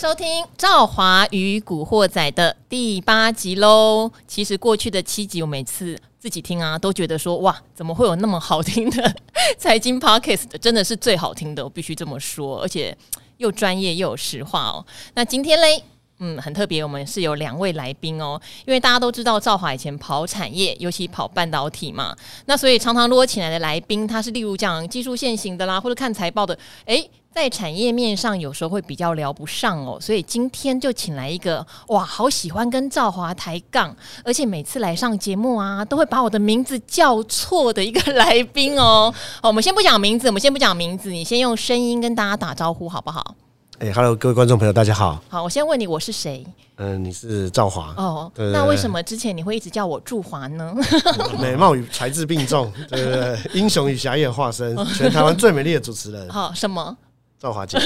收听《赵华与古惑仔》的第八集喽。其实过去的七集，我每次自己听啊，都觉得说哇，怎么会有那么好听的 财经 Podcast？真的是最好听的，我必须这么说，而且又专业又有实话哦。那今天嘞，嗯，很特别，我们是有两位来宾哦，因为大家都知道赵华以前跑产业，尤其跑半导体嘛，那所以常常如果请来的来宾，他是例如讲技术线型的啦，或者看财报的，诶。在产业面上，有时候会比较聊不上哦，所以今天就请来一个哇，好喜欢跟赵华抬杠，而且每次来上节目啊，都会把我的名字叫错的一个来宾哦。哦，我们先不讲名字，我们先不讲名字，你先用声音跟大家打招呼好不好？哎、欸、，Hello，各位观众朋友，大家好。好，我先问你，我是谁？嗯、呃，你是赵华。哦，那为什么之前你会一直叫我祝华呢？美貌与才智并重，对不对？英雄与侠义化身，全台湾最美丽的主持人。好，什么？赵华姐，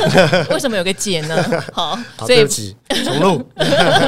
为什么有个姐呢？好，好所以对不起，重录。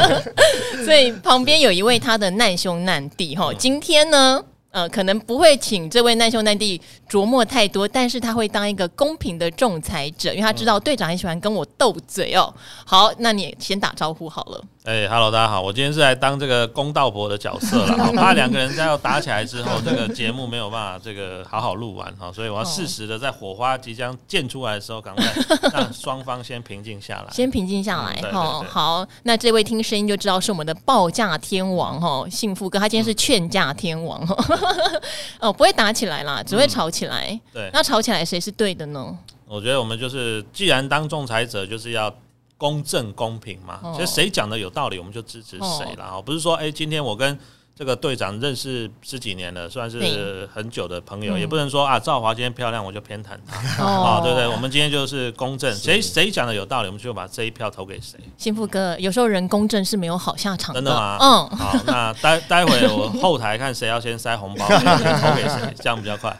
所以旁边有一位他的难兄难弟哈，今天呢，呃，可能不会请这位难兄难弟琢磨太多，但是他会当一个公平的仲裁者，因为他知道队长很喜欢跟我斗嘴哦。好，那你先打招呼好了。哎、欸、，Hello，大家好，我今天是来当这个公道婆的角色了，怕两个人在要打起来之后，这个节目没有办法这个好好录完哈，所以我要适时的在火花即将溅出来的时候，赶快让双方先平静下来，先平静下来哈。好，那这位听声音就知道是我们的报价天王哈，幸福哥，他今天是劝架天王哈，哦，不会打起来啦，只会吵起来。嗯、对，那吵起来谁是对的呢？我觉得我们就是既然当仲裁者，就是要。公正公平嘛，其实谁讲的有道理，我们就支持谁了。哦，不是说，哎，今天我跟这个队长认识十几年了，算是很久的朋友，也不能说啊，赵华今天漂亮，我就偏袒他啊，对不对？我们今天就是公正，谁谁讲的有道理，我们就把这一票投给谁。幸福哥，有时候人公正是没有好下场的，真的吗？嗯，好，那待待会我后台看谁要先塞红包，先投给谁，这样比较快。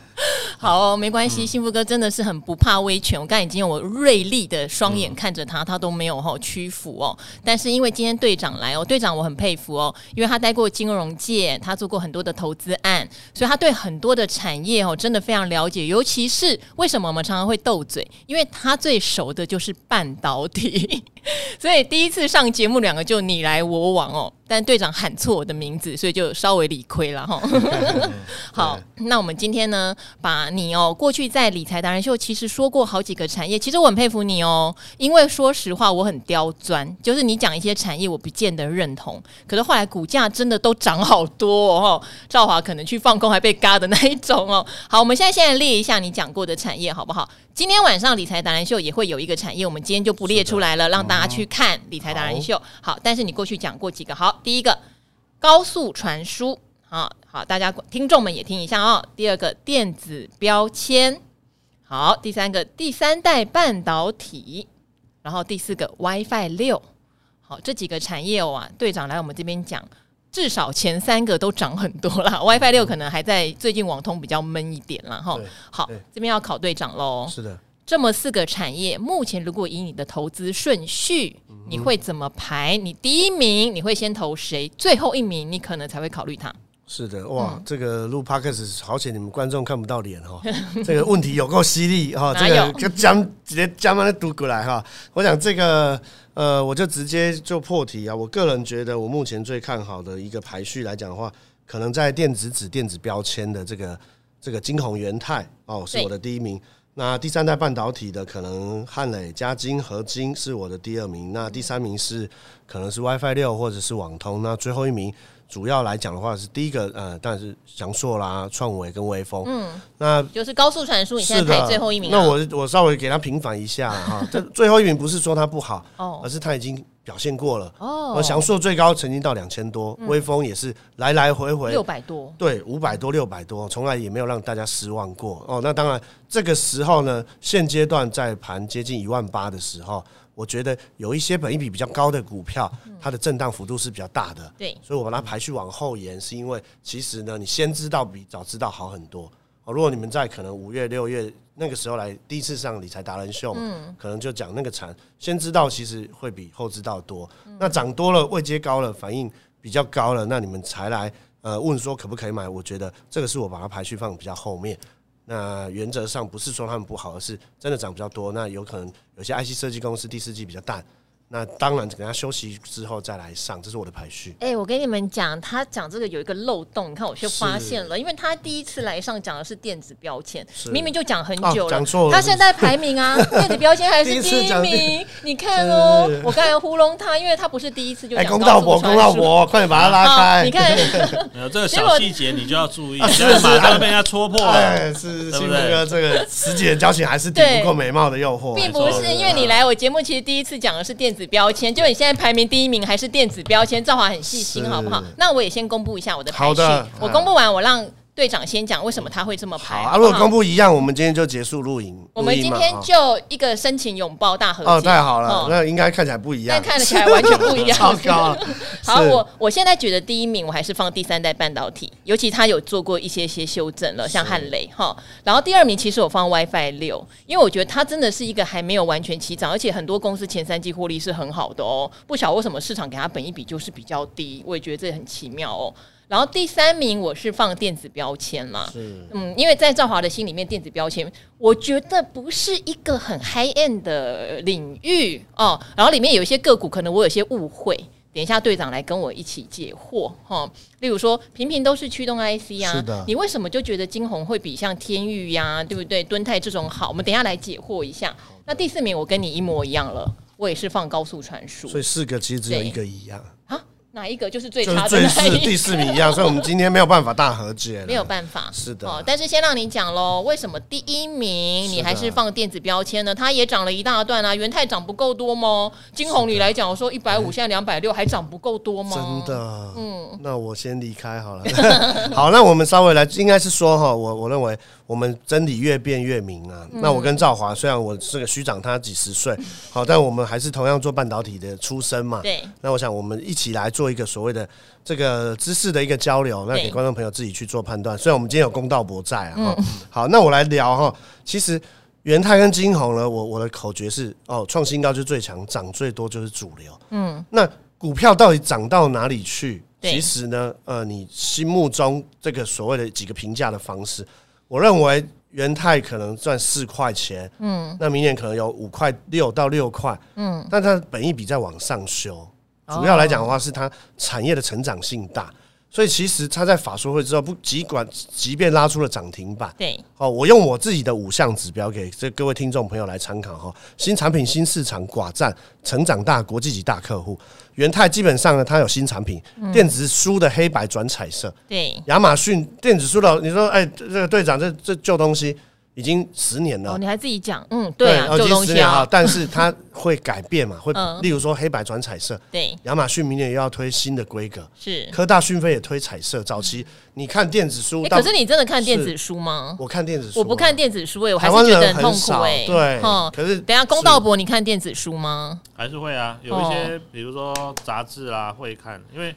好哦，没关系。幸福哥真的是很不怕威权，我刚才已经用我锐利的双眼看着他，他都没有哈屈服哦。但是因为今天队长来哦，队长我很佩服哦，因为他待过金融界，他做过很多的投资案，所以他对很多的产业哦真的非常了解。尤其是为什么我们常常会斗嘴，因为他最熟的就是半导体，所以第一次上节目两个就你来我往哦。但队长喊错我的名字，所以就稍微理亏了哈。好，那我们今天呢，把你哦过去在理财达人秀其实说过好几个产业，其实我很佩服你哦，因为说实话我很刁钻，就是你讲一些产业我不见得认同，可是后来股价真的都涨好多哦。赵华可能去放空还被嘎的那一种哦。好，我们现在先来列一下你讲过的产业好不好？今天晚上理财达人秀也会有一个产业，我们今天就不列出来了，让大家去看理财达人秀。好，但是你过去讲过几个好。第一个高速传输，好好，大家听众们也听一下哦。第二个电子标签，好，第三个第三代半导体，然后第四个 WiFi 六，好，这几个产业哦啊，队长来我们这边讲，至少前三个都涨很多啦。WiFi 六可能还在最近网通比较闷一点啦。哈。好，这边要考队长喽。是的。这么四个产业，目前如果以你的投资顺序，你会怎么排？你第一名你会先投谁？最后一名你可能才会考虑他。是的，哇，嗯、这个录 Podcast 好险，你们观众看不到脸哈。这个问题有够犀利哈，这个将直接将把它读过来哈。我想这个呃，我就直接就破题啊。我个人觉得，我目前最看好的一个排序来讲的话，可能在电子纸、电子标签的这个这个晶鸿元泰哦，是我的第一名。那第三代半导体的可能汉磊、嘉金、合金是我的第二名，那第三名是可能是 WiFi 六或者是网通，那最后一名主要来讲的话是第一个呃，当然是翔硕啦、创维跟威风，嗯，那就是高速传输，你现在排最后一名，那我我稍微给他平反一下 哈，这最后一名不是说他不好，哦，而是他已经。表现过了。哦，翔硕最高曾经到两千多，威风也是来来回回。六百多，对，五百多六百多，从来也没有让大家失望过。哦。那当然，这个时候呢，现阶段在盘接近一万八的时候，我觉得有一些本益比比较高的股票，它的震荡幅度是比较大的，对，所以我把它排序往后延，是因为其实呢，你先知道比早知道好很多哦。如果你们在可能五月六月。那个时候来第一次上理财达人秀，嗯，可能就讲那个产，先知道其实会比后知道多。那涨多了，位阶高了，反应比较高了，那你们才来呃问说可不可以买？我觉得这个是我把它排序放比较后面。那原则上不是说他们不好，而是真的涨比较多。那有可能有些 IC 设计公司第四季比较淡，那当然，等他休息之后再来上，这是我的排序。哎、欸，我跟你们讲，他讲这个有一个漏洞，你看我就发现了，因为他第一次来上讲的是电子标签，明明就讲很久了，讲、哦、错了。他现在排名啊，电子标签还是第一名。你看哦，我刚才糊弄他，因为他不是第一次就讲。公道伯，公道伯，快点把他拉开。你看，有这个小细节你就要注意，啊、是马上被人家戳破了。哎、是幸福哥，这个十几年交情还是抵不过美貌的诱惑。并不是因为你来我节目，其实第一次讲的是电子标签，就你现在。现在排名第一名还是电子标签，赵华很细心，好不好？那我也先公布一下我的排序。我公布完，我让。队长先讲为什么他会这么排？啊，如果公布一样，我们今天就结束录影。我们今天就一个深情拥抱大合哦，太好了，那应该看起来不一样，但看起来完全不一样。超高。好，我我现在觉得第一名我还是放第三代半导体，尤其他有做过一些些修正了，像汉雷哈。然后第二名其实我放 WiFi 六，因为我觉得它真的是一个还没有完全起涨，而且很多公司前三季获利是很好的哦。不晓得为什么市场给它本一比就是比较低，我也觉得这很奇妙哦。然后第三名我是放电子标签嘛，嗯，因为在赵华的心里面，电子标签我觉得不是一个很 high end 的领域哦。然后里面有一些个股，可能我有些误会，等一下队长来跟我一起解惑哈、哦。例如说，频频都是驱动 IC 啊，是的，你为什么就觉得金宏会比像天域呀、啊，对不对？敦泰这种好，我们等一下来解惑一下。那第四名我跟你一模一样了，我也是放高速传输，所以四个其实只有一个一样啊。哪一个就是最差的？最是第四名一样，所以我们今天没有办法大和解。没有办法，是的。哦，但是先让你讲喽，为什么第一名你还是放电子标签呢？它也涨了一大段啊，元泰涨不够多吗？金红你来讲，我说一百五，现在两百六，还涨不够多吗？真的，嗯，那我先离开好了。好，那我们稍微来，应该是说哈，我我认为。我们真理越辩越明啊！嗯、那我跟赵华虽然我是个虚长他几十岁，好，但我们还是同样做半导体的出身嘛。对。那我想我们一起来做一个所谓的这个知识的一个交流，那给观众朋友自己去做判断。虽然我们今天有公道博在啊，嗯、好，那我来聊哈。其实元泰跟金红呢，我我的口诀是哦，创新高就最强，涨最多就是主流。嗯。那股票到底涨到哪里去？其实呢，呃，你心目中这个所谓的几个评价的方式。我认为元泰可能赚四块钱，嗯，那明年可能有五块六到六块，嗯，但它本益比在往上修，主要来讲的话是它产业的成长性大。所以其实它在法说会之后，不尽管即便拉出了涨停板，对，哦，我用我自己的五项指标给这各位听众朋友来参考哈。新产品、新市场、寡占、成长大、国际级大客户，元泰基本上呢，它有新产品，电子书的黑白转彩色，对，亚马逊电子书的，你说，哎，这个队长，这这旧东西。已经十年了，哦，你还自己讲，嗯，对啊，旧东西啊，但是它会改变嘛，会，例如说黑白转彩色，对，亚马逊明年又要推新的规格，是，科大讯飞也推彩色，早期你看电子书，可是你真的看电子书吗？我看电子书，我不看电子书，哎，我还是觉得很痛苦，哎，对，可是等下公道博，你看电子书吗？还是会啊，有一些，比如说杂志啊，会看，因为。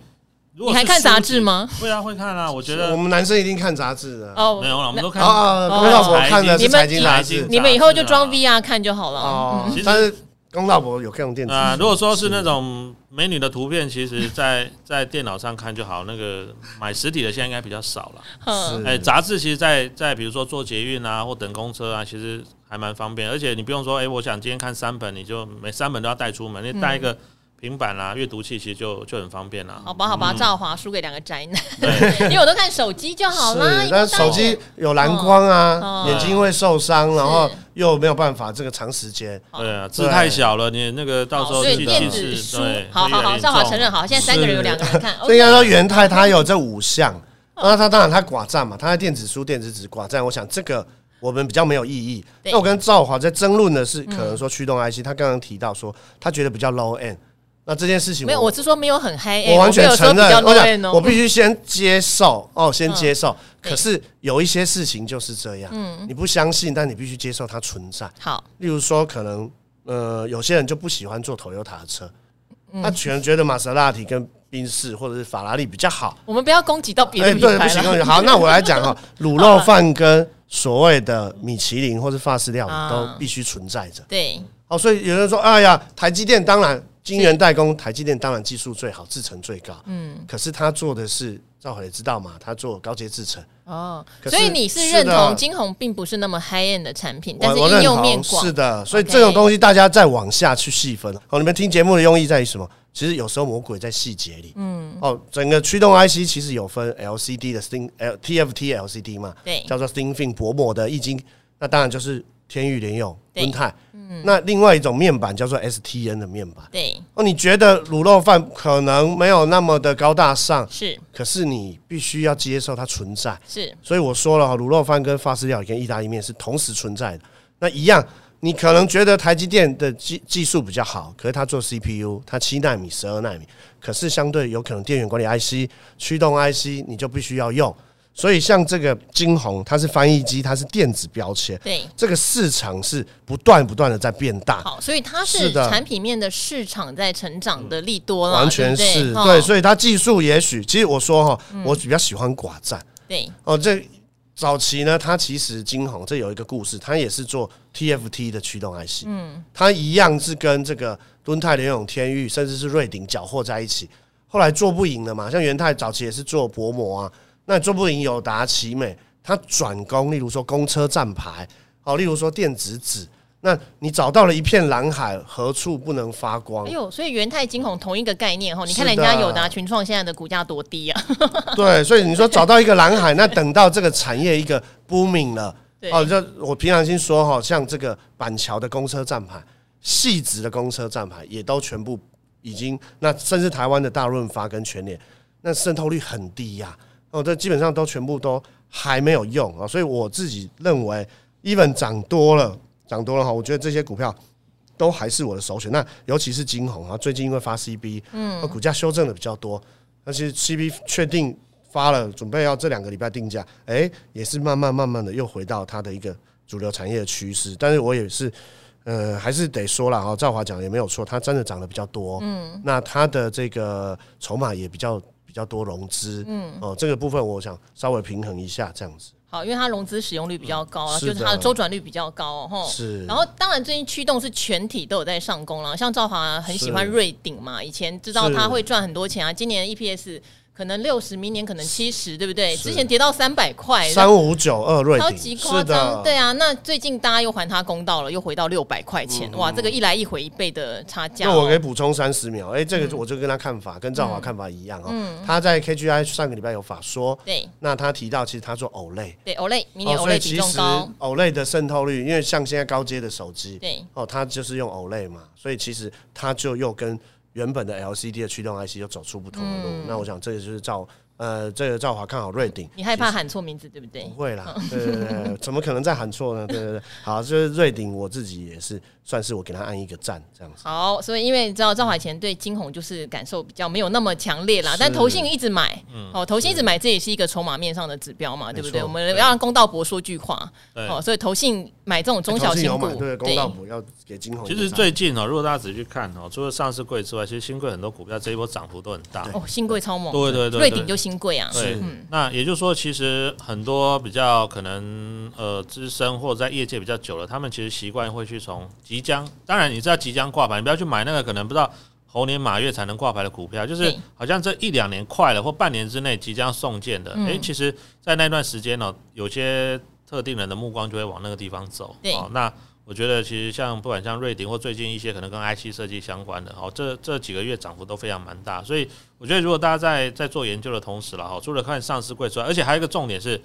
你还看杂志吗？会啊，会看啊。我觉得我们男生一定看杂志的。哦，没有了，我们都看。啊，公道伯看的是财经杂志。你们以后就装 VR 看就好了。哦，但是公道伯有可以用电子啊。如果说是那种美女的图片，其实，在 在电脑上看就好。那个买实体的现在应该比较少了。哎，杂志其实，在在比如说坐捷运啊，或等公车啊，其实还蛮方便。而且你不用说，哎，我想今天看三本，你就每三本都要带出门，你带一个。平板啦，阅读器其实就就很方便啦。好吧，好吧，赵华输给两个宅男，因为我都看手机就好啦。但手机有蓝光啊，眼睛会受伤，然后又没有办法这个长时间。对啊，字太小了，你那个到时候。所以电子书，好好好，赵华承认好。现在三个人有两个人看。所以应该说元泰他有这五项，那他当然他寡占嘛，他在电子书、电子纸寡占。我想这个我们比较没有意义。那我跟赵华在争论的是，可能说驱动 IC，他刚刚提到说他觉得比较 low end。那这件事情没有，我是说没有很 high，我完全承认。我必须先接受哦，先接受。可是有一些事情就是这样，嗯，你不相信，但你必须接受它存在。好，例如说，可能呃，有些人就不喜欢坐 Toyota 的车，他可能觉得玛莎拉蒂跟宾士或者是法拉利比较好。我们不要攻击到别人，对，不行攻击。好，那我来讲哈，卤肉饭跟所谓的米其林或是法式料理都必须存在着。对，哦，所以有人说，哎呀，台积电当然。晶圆代工，台积电当然技术最好，制程最高。嗯，可是他做的是，赵海也知道嘛，他做高阶制程。哦，所以你是认同晶宏并不是那么 high end 的产品，但是应用面广。是的，所以这种东西大家再往下去细分。哦，你们听节目的用意在于什么？其实有时候魔鬼在细节里。嗯。哦，整个驱动 IC 其实有分 LCD 的 Thin L TFT LCD 嘛，对，叫做 Thin Film 薄膜的液晶，那当然就是。天域联用、敦泰，嗯，那另外一种面板叫做 STN 的面板，对。哦，你觉得卤肉饭可能没有那么的高大上，是，可是你必须要接受它存在，是，所以我说了哈，卤肉饭跟法式料理跟意大利面是同时存在的。那一样，你可能觉得台积电的技技术比较好，可是它做 CPU，它七纳米、十二纳米，可是相对有可能电源管理 IC、驱动 IC，你就必须要用。所以像这个晶宏，它是翻译机，它是电子标签，对，这个市场是不断不断的在变大。好，所以它是产品面的市场在成长的利多了，完全是对。所以它技术也许，其实我说哈，我比较喜欢寡占。对哦，这早期呢，它其实晶宏这有一个故事，它也是做 TFT 的驱动 IC，嗯，它一样是跟这个敦泰、联咏、天域，甚至是瑞鼎搅和在一起，后来做不赢了嘛。像元泰早期也是做薄膜啊。那做不赢友达、奇美，它转攻，例如说公车站牌，好，例如说电子纸，那你找到了一片蓝海，何处不能发光？哎呦，所以元太晶宏同一个概念哈，你看人家友达、群创现在的股价多低啊！对，所以你说找到一个蓝海，那等到这个产业一个 booming 了，哦，就我平常心说哈，像这个板桥的公车站牌、汐止的公车站牌，也都全部已经，那甚至台湾的大润发跟全联，那渗透率很低呀、啊。哦，这基本上都全部都还没有用啊，所以我自己认为，even 涨多了，涨多了哈，我觉得这些股票都还是我的首选。那尤其是金红啊，最近因为发 CB，嗯，股价修正的比较多，而且 CB 确定发了，准备要这两个礼拜定价，哎，也是慢慢慢慢的又回到它的一个主流产业的趋势。但是我也是，呃，还是得说了哈，赵华讲的也没有错，它真的涨得比较多，嗯，那它的这个筹码也比较。比较多融资，嗯，哦，这个部分我想稍微平衡一下，这样子。好，因为它融资使用率比较高啊，就是它的周转率比较高哦。是。然后，当然最近驱动是全体都有在上攻了，像赵华很喜欢瑞鼎嘛，以前知道他会赚很多钱啊，今年 EPS。可能六十，明年可能七十，对不对？之前跌到三百块，三五九二瑞鼎，超级夸张。对啊，那最近大家又还他公道了，又回到六百块钱，哇，这个一来一回一倍的差价。那我可以补充三十秒，哎，这个我就跟他看法跟赵华看法一样哦。他在 KGI 上个礼拜有法说，对，那他提到其实他做 OLED，对 OLED，明年 OLED 比重高，OLED 的渗透率，因为像现在高阶的手机，对，哦，他就是用 OLED 嘛，所以其实他就又跟原本的 LCD 的驱动 IC 又走出不同的路。那我想这个就是赵。呃，这个赵华看好瑞鼎，你害怕喊错名字对不对？不会啦，对对对，怎么可能再喊错呢？对对对，好，就是瑞鼎，我自己也是算是我给他按一个赞这样子。好，所以因为你知道赵华以前对晶宏就是感受比较没有那么强烈啦，但投信一直买，哦，投信一直买，这也是一个筹码面上的指标嘛，对不对？我们要让公道博说句话，哦，所以投信买这种中小型股，对，公道伯要给晶宏。其实最近哦，如果大家仔细去看哦，除了上市贵之外，其实新贵很多股票这一波涨幅都很大。哦，新贵超猛，对对对，瑞鼎就新贵啊，是。嗯，那也就是说，其实很多比较可能呃资深或者在业界比较久了，他们其实习惯会去从即将，当然你知道即将挂牌，你不要去买那个可能不知道猴年马月才能挂牌的股票，就是好像这一两年快了或半年之内即将送件的，诶、欸，其实，在那段时间呢，有些特定人的目光就会往那个地方走，哦，那。我觉得其实像不管像瑞鼎或最近一些可能跟 IC 设计相关的，哦，这这几个月涨幅都非常蛮大，所以我觉得如果大家在在做研究的同时了哈，除了看上市贵之外，而且还有一个重点是，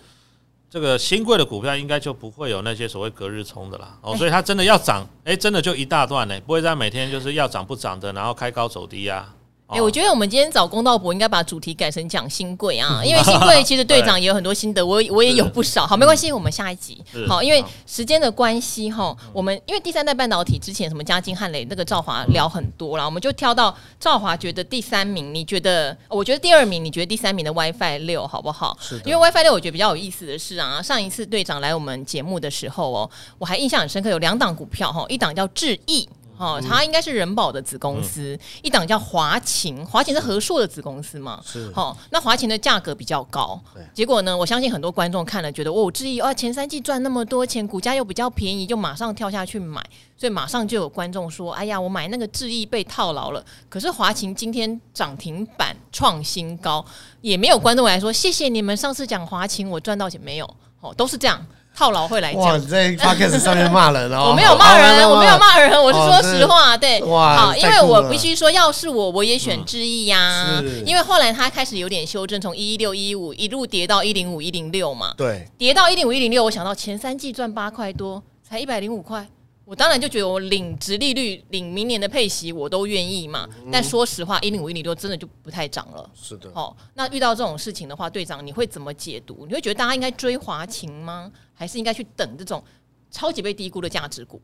这个新贵的股票应该就不会有那些所谓隔日冲的啦，哦，所以它真的要涨，哎，真的就一大段呢，不会在每天就是要涨不涨的，然后开高走低啊。哎、欸，我觉得我们今天找公道博应该把主题改成讲新贵啊，因为新贵其实队长也有很多心得，我 我也有不少。好，没关系，我们下一集好，因为时间的关系哈，我们因为第三代半导体之前什么嘉晶汉磊那个赵华聊很多了，我们就挑到赵华觉得第三名，你觉得？我觉得第二名，你觉得第三名的 WiFi 六好不好？是。因为 WiFi 六我觉得比较有意思的是啊，上一次队长来我们节目的时候哦，我还印象很深刻，有两档股票哈，一档叫智易。哦，它应该是人保的子公司，嗯、一档叫华勤，华勤是和硕的子公司嘛？是。哦，那华勤的价格比较高，结果呢，我相信很多观众看了觉得哦，智毅哦，前三季赚那么多钱，股价又比较便宜，就马上跳下去买，所以马上就有观众说，哎呀，我买那个智毅被套牢了。可是华勤今天涨停板创新高，也没有观众来说谢谢你们上次讲华勤我赚到钱没有？哦，都是这样。套牢会来讲，哇，在 podcast 上面骂人哦，我没有骂人，我没有骂人，我是说实话，对，哇，好，因为我必须说，要是我，我也选智毅呀，因为后来他开始有点修正，从一一六一五一路跌到一零五一零六嘛，对，跌到一零五一零六，我想到前三季赚八块多，才一百零五块。我当然就觉得我领殖利率、领明年的配息，我都愿意嘛。嗯、但说实话，一零五、一零六真的就不太涨了。是的。哦，那遇到这种事情的话，队长你会怎么解读？你会觉得大家应该追华勤吗？还是应该去等这种超级被低估的价值股？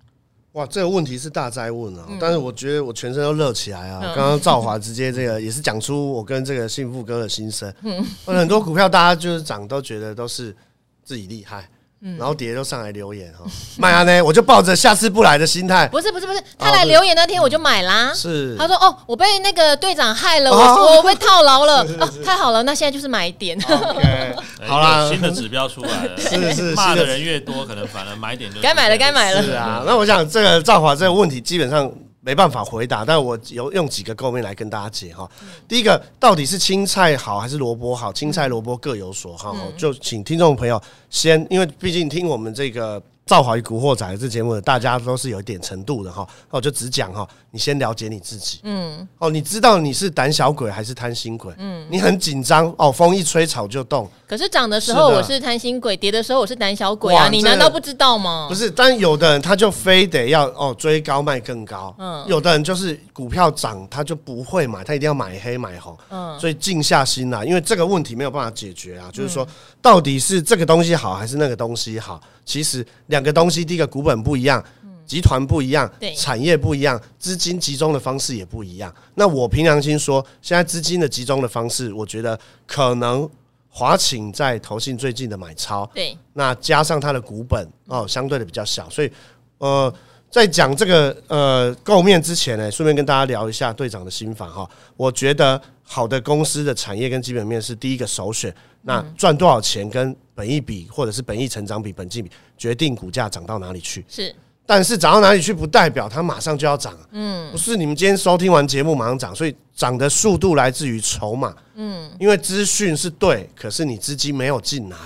哇，这个问题是大灾问啊！嗯、但是我觉得我全身都热起来啊！刚刚赵华 直接这个也是讲出我跟这个幸福哥的心声。嗯，很多股票大家就是涨都觉得都是自己厉害。然后底下就上来留言哈，买啊呢，我就抱着下次不来的心态。不是不是不是，他来留言那天我就买啦。是，他说哦，我被那个队长害了，我 说我被套牢了。哦，太好了，那现在就是买点。好啦，新的指标出来了。是是，骂的人越多，可能反而买点就该买了，该买了。是啊，那我想这个赵华这个问题基本上。没办法回答，但我有用几个构面来跟大家解哈。第一个，到底是青菜好还是萝卜好？青菜萝卜各有所好，就请听众朋友先，因为毕竟听我们这个。赵华与古惑仔这节目，大家都是有一点程度的哈。那我就只讲哈，你先了解你自己。嗯。哦，你知道你是胆小鬼还是贪心鬼？嗯。你很紧张哦，风一吹草就动。可是涨的时候我是贪心鬼，跌的时候我是胆小鬼啊！你难道不知道吗？不是，但有的人他就非得要哦追高卖更高。嗯。有的人就是股票涨他就不会买，他一定要买黑买红。嗯。所以静下心来，因为这个问题没有办法解决啊。就是说，到底是这个东西好还是那个东西好？其实两个东西，第一个股本不一样，集团不一样，对产业不一样，资金集中的方式也不一样。那我凭良心说，现在资金的集中的方式，我觉得可能华勤在投信最近的买超，对，那加上它的股本哦，相对的比较小，所以呃，在讲这个呃构面之前呢，顺便跟大家聊一下队长的心法哈。我觉得好的公司的产业跟基本面是第一个首选。那赚多少钱跟本益比，或者是本益成长比、本金比，决定股价涨到哪里去。是，但是涨到哪里去不代表它马上就要涨。嗯，不是你们今天收听完节目马上涨，所以涨的速度来自于筹码。嗯，因为资讯是对，可是你资金没有进来，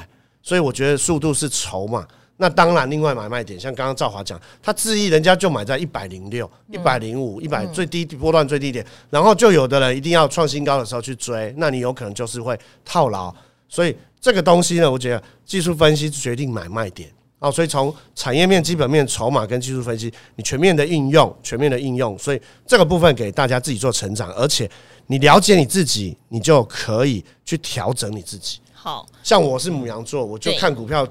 所以我觉得速度是筹码。那当然，另外买卖点，像刚刚赵华讲，他质疑人家就买在一百零六、一百零五、一百最低波段最低点，然后就有的人一定要创新高的时候去追，那你有可能就是会套牢。所以这个东西呢，我觉得技术分析决定买卖点哦。所以从产业面、基本面、筹码跟技术分析，你全面的应用，全面的应用。所以这个部分给大家自己做成长，而且你了解你自己，你就可以去调整你自己。好，像我是母羊座，我就看股票。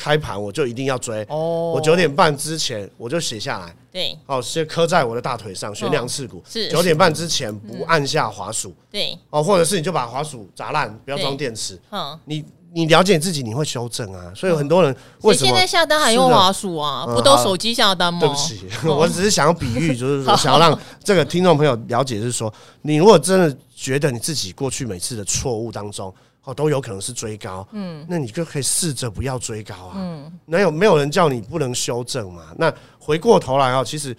开盘我就一定要追。哦，我九点半之前我就写下来，对，哦，先磕在我的大腿上，悬梁刺股，是。九点半之前不按下滑鼠，对，哦，或者是你就把滑鼠砸烂，不要装电池，嗯，你你了解自己，你会修正啊，所以很多人为什么现在下单还用滑鼠啊？不都手机下单吗？对不起，我只是想要比喻，就是说想要让这个听众朋友了解，是说你如果真的觉得你自己过去每次的错误当中。哦，都有可能是追高，嗯，那你就可以试着不要追高啊，嗯，没有没有人叫你不能修正嘛。那回过头来啊，其实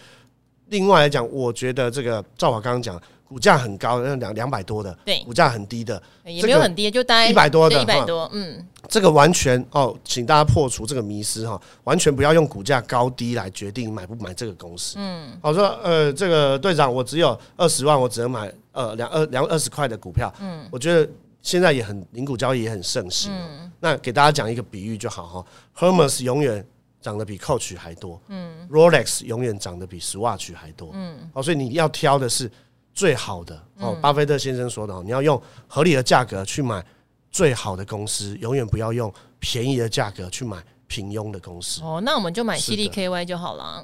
另外来讲，我觉得这个赵华刚刚讲，股价很高，那两两百多的，对，股价很低的，也没有很低，就大概一百多的，一百多，嗯，这个完全哦，请大家破除这个迷失哈，完全不要用股价高低来决定买不买这个公司，嗯，我说呃，这个队长，我只有二十万，我只能买呃两二两二十块的股票，嗯，我觉得。现在也很零股交易也很盛行，嗯、那给大家讲一个比喻就好哈。Hermes 永远涨得比 Coach 还多，嗯，Rolex 永远涨得比 Swatch 还多，嗯，哦，所以你要挑的是最好的哦。巴菲特先生说的哦，你要用合理的价格去买最好的公司，永远不要用便宜的价格去买。平庸的公司哦，那我们就买 CDKY 就好了。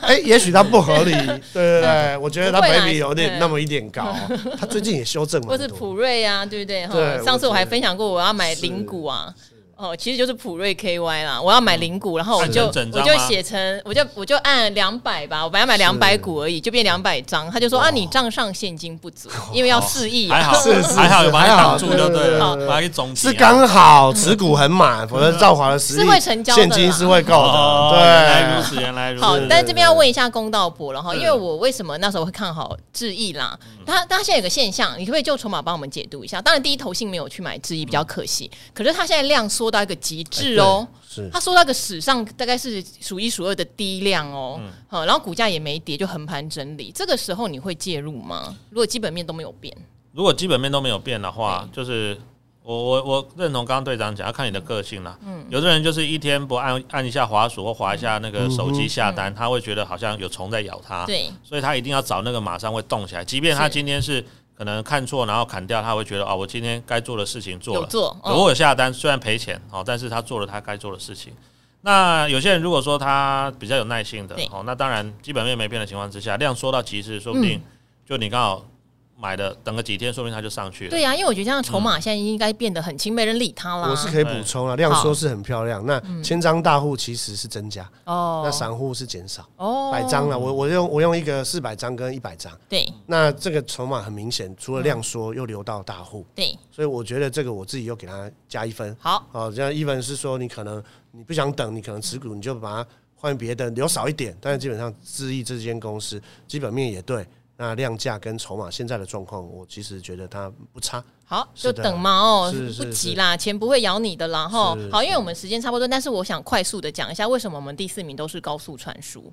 哎，也许它不合理，对对对，我觉得它百比有点那么一点高。它最近也修正了，或是普瑞啊，对不对？对。上次我还分享过，我要买零股啊。哦，其实就是普瑞 KY 啦。我要买零股，然后我就我就写成，我就我就按两百吧，我本来买两百股而已，就变两百张。他就说啊，你账上现金不足，因为要四亿。还好，还好有把它挡住就对了，把它给总。是刚好持股很满，否则兆华的实力是会成交的，现金是会够的。对，原来如此，原来如此。好，但是这边要问一下公道婆了哈，因为我为什么那时候会看好智毅啦？他他现在有个现象，你可不可以就筹码帮我们解读一下？当然，第一投信没有去买智毅，比较可惜。可是他现在量缩。到一个极致哦，是它说到个史上大概是数一数二的低量哦，好，然后股价也没跌，就横盘整理。这个时候你会介入吗？如果基本面都没有变，如果基本面都没有变的话，就是我我我认同刚刚队长讲，要看你的个性啦。嗯，有的人就是一天不按按一下滑鼠或滑一下那个手机下单，他会觉得好像有虫在咬他，对，所以他一定要找那个马上会动起来，即便他今天是。可能看错，然后砍掉，他会觉得啊，我今天该做的事情做了。有做，如果有下单，虽然赔钱哦，但是他做了他该做的事情。那有些人如果说他比较有耐性的哦，那当然基本面没变的情况之下，量缩到极致，说不定就你刚好。买的等个几天，说不定它就上去了。对呀、啊，因为我觉得这样筹码现在应该变得很轻，没人理它了。我是可以补充了，量缩是很漂亮。那千张大户其实是增加哦，那散户是减少哦。百张了，我我用我用一个四百张跟一百张。对，那这个筹码很明显，除了量缩，又流到大户。对，所以我觉得这个我自己又给他加一分。好，哦，这样一分是说你可能你不想等，你可能持股你就把它换别的，留少一点。但是基本上智易这间公司基本面也对。那量价跟筹码现在的状况，我其实觉得它不差。好，就等嘛哦，不急啦，钱不会咬你的啦哈。好，因为我们时间差不多，但是我想快速的讲一下，为什么我们第四名都是高速传输。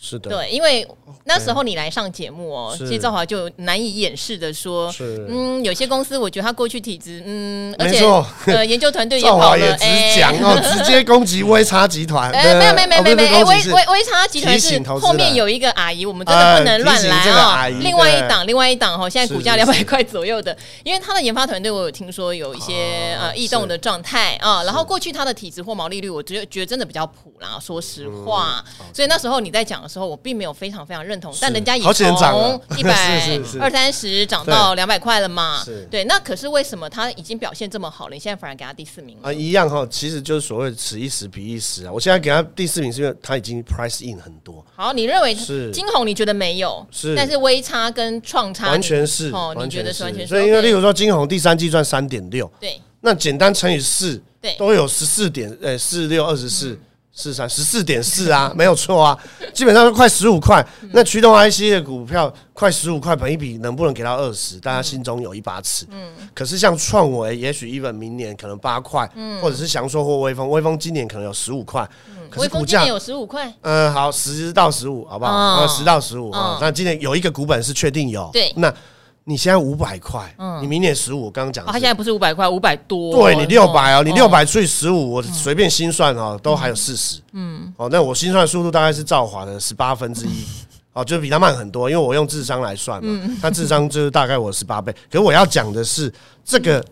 是的，对，因为那时候你来上节目哦，其实兆华就难以掩饰的说，嗯，有些公司我觉得他过去体质，嗯，而且呃研究团队也跑了，哎，讲哦，直接攻击微差集团，哎，没有没有没有没有没有，威威威差集团是后面有一个阿姨，我们真的不能乱来啊。另外一档另外一档哈，现在股价两百块左右的，因为他的研发团队我有听说有一些呃异动的状态啊，然后过去他的体质或毛利率，我觉得觉得真的比较普啦，说实话，所以那时候你在讲。时候我并没有非常非常认同，但人家已经从 一百二三十涨到两百块了嘛？对，那可是为什么他已经表现这么好了？你现在反而给他第四名啊？一样哈，其实就是所谓此一时彼一时啊。我现在给他第四名是因为他已经 price in 很多。好，你认为是金红？你觉得没有？是，但是微差跟创差完全是哦，你觉得是完全是？所以因为例如说金红第三季赚三点六，对，那简单乘以四，对，都有十四点，呃，四六二十四。四三十四点四啊，没有错啊，基本上都快十五块。那驱动 IC 的股票快十五块，本一比能不能给到二十？大家心中有一把尺。嗯，可是像创维，也许 even 明年可能八块，嗯，或者是祥硕或威风，威风今年可能有十五块。嗯，可是股价有十五块。嗯，好，十到十五，好不好？呃，十到十五啊。那今年有一个股本是确定有。对，那。你现在五百块，嗯，你明年十五，我刚刚讲，他现在不是五百块，五百多，对你六百哦，你六百除以十五，我随便心算哦，都还有四十，嗯，哦，那我心算速度大概是赵华的十八分之一，哦，就比他慢很多，因为我用智商来算嘛，他智商就是大概我十八倍，可是我要讲的是这个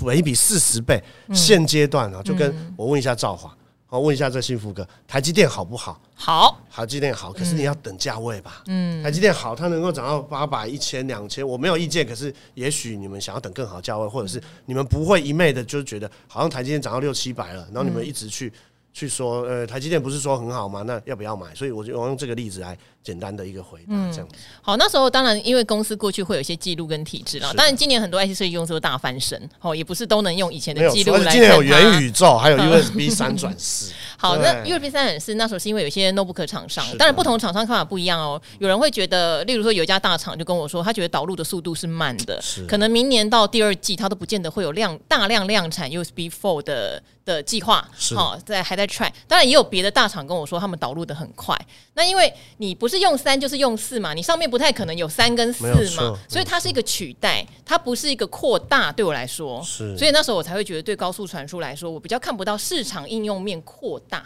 为一比四十倍，现阶段啊，就跟我问一下赵华。我问一下这幸福哥，台积电好不好？好，台积电好，可是你要等价位吧。嗯，台积电好，它能够涨到八百、一千、两千，我没有意见。可是也许你们想要等更好价位，或者是你们不会一昧的就觉得好像台积电涨到六七百了，然后你们一直去。去说，呃，台积电不是说很好吗？那要不要买？所以我就我用这个例子来简单的一个回答，嗯、这样子。好，那时候当然因为公司过去会有一些记录跟体制啦，当然今年很多 IC 设计公司都大翻身，哦，也不是都能用以前的记录来。今年有元宇宙，还有 USB 三转四。好，那 USB 三转四那时候是因为有些 notebook 厂商，当然不同厂商看法不一样哦。有人会觉得，例如说有一家大厂就跟我说，他觉得导入的速度是慢的，可能明年到第二季他都不见得会有量大量量产 USB four 的。的计划好，在还在 try，当然也有别的大厂跟我说他们导入的很快。那因为你不是用三就是用四嘛，你上面不太可能有三跟四嘛，所以它是一个取代，它不是一个扩大。对我来说，是，所以那时候我才会觉得对高速传输来说，我比较看不到市场应用面扩大。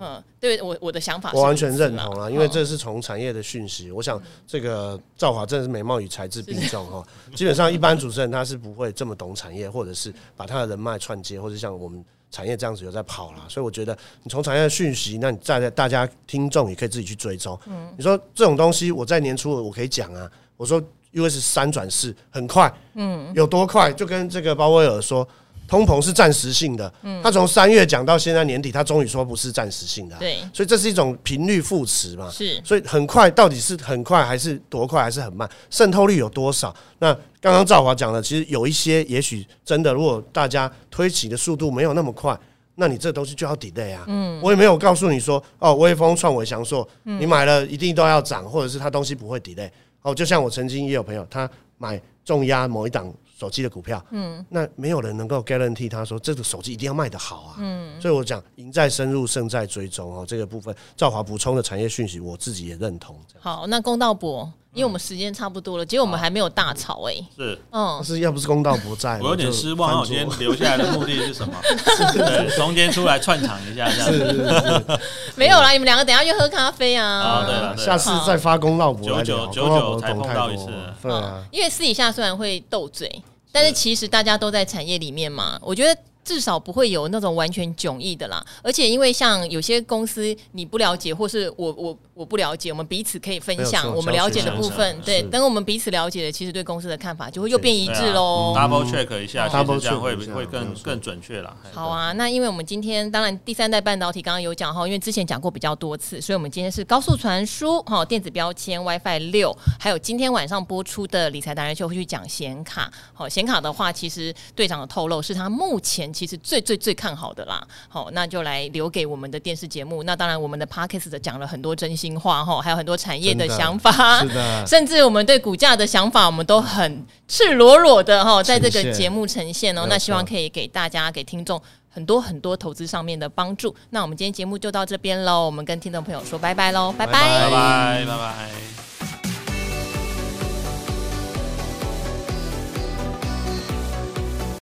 嗯，对我我的想法，我完全认同啊，因为这是从产业的讯息。我想这个赵华真的是美貌与才智并重哈，基本上一般主持人他是不会这么懂产业，或者是把他的人脉串接，或者像我们。产业这样子有在跑啦，所以我觉得你从产业的讯息，那你在大家听众也可以自己去追踪。嗯，你说这种东西，我在年初我可以讲啊，我说 US 三转四很快，嗯，有多快？就跟这个鲍威尔说，通膨是暂时性的，他从三月讲到现在年底，他终于说不是暂时性的，对，所以这是一种频率副词嘛，是，所以很快到底是很快还是多快还是很慢，渗透率有多少？那刚刚赵华讲的，其实有一些也许真的，如果大家推起的速度没有那么快，那你这东西就要 delay 啊，嗯，我也没有告诉你说哦，微风、创纬、祥硕，你买了一定都要涨，或者是它东西不会 delay，哦，就像我曾经也有朋友他买重压某一档。手机的股票，嗯，那没有人能够 guarantee 他说这个手机一定要卖得好啊，嗯，所以我讲赢在深入，胜在追踪哦，这个部分赵华补充的产业讯息，我自己也认同。好，那公道博，因为我们时间差不多了，结果我们还没有大吵哎，是，嗯，是要不是公道博在，我有点失望。我今天留下来的目的是什么？对，中间出来串场一下，这样。子，没有啦，你们两个等下去喝咖啡啊，啊，对了，下次再发公道博，九九九九才碰到一次，对啊，因为私底下虽然会斗嘴。但是其实大家都在产业里面嘛，我觉得。至少不会有那种完全迥异的啦，而且因为像有些公司你不了解，或是我我我不了解，我们彼此可以分享我们了解的部分。对，等我们彼此了解的，其实对公司的看法就会又变一致喽。Double check 一下，其实这样会会更更准确啦。好啊，那因为我们今天当然第三代半导体刚刚有讲哈，因为之前讲过比较多次，所以我们今天是高速传输哈，电子标签 WiFi 六，还有今天晚上播出的理财达人秀会去讲显卡。好，显卡的话，其实队长的透露是他目前。其实最最最看好的啦，好，那就来留给我们的电视节目。那当然，我们的 Podcast 讲了很多真心话哈，还有很多产业的想法，是的，甚至我们对股价的想法，我们都很赤裸裸的哈，在这个节目呈现哦。那希望可以给大家、给听众很多很多投资上面的帮助。那我们今天节目就到这边喽，我们跟听众朋友说拜拜喽，拜拜，拜拜，拜拜。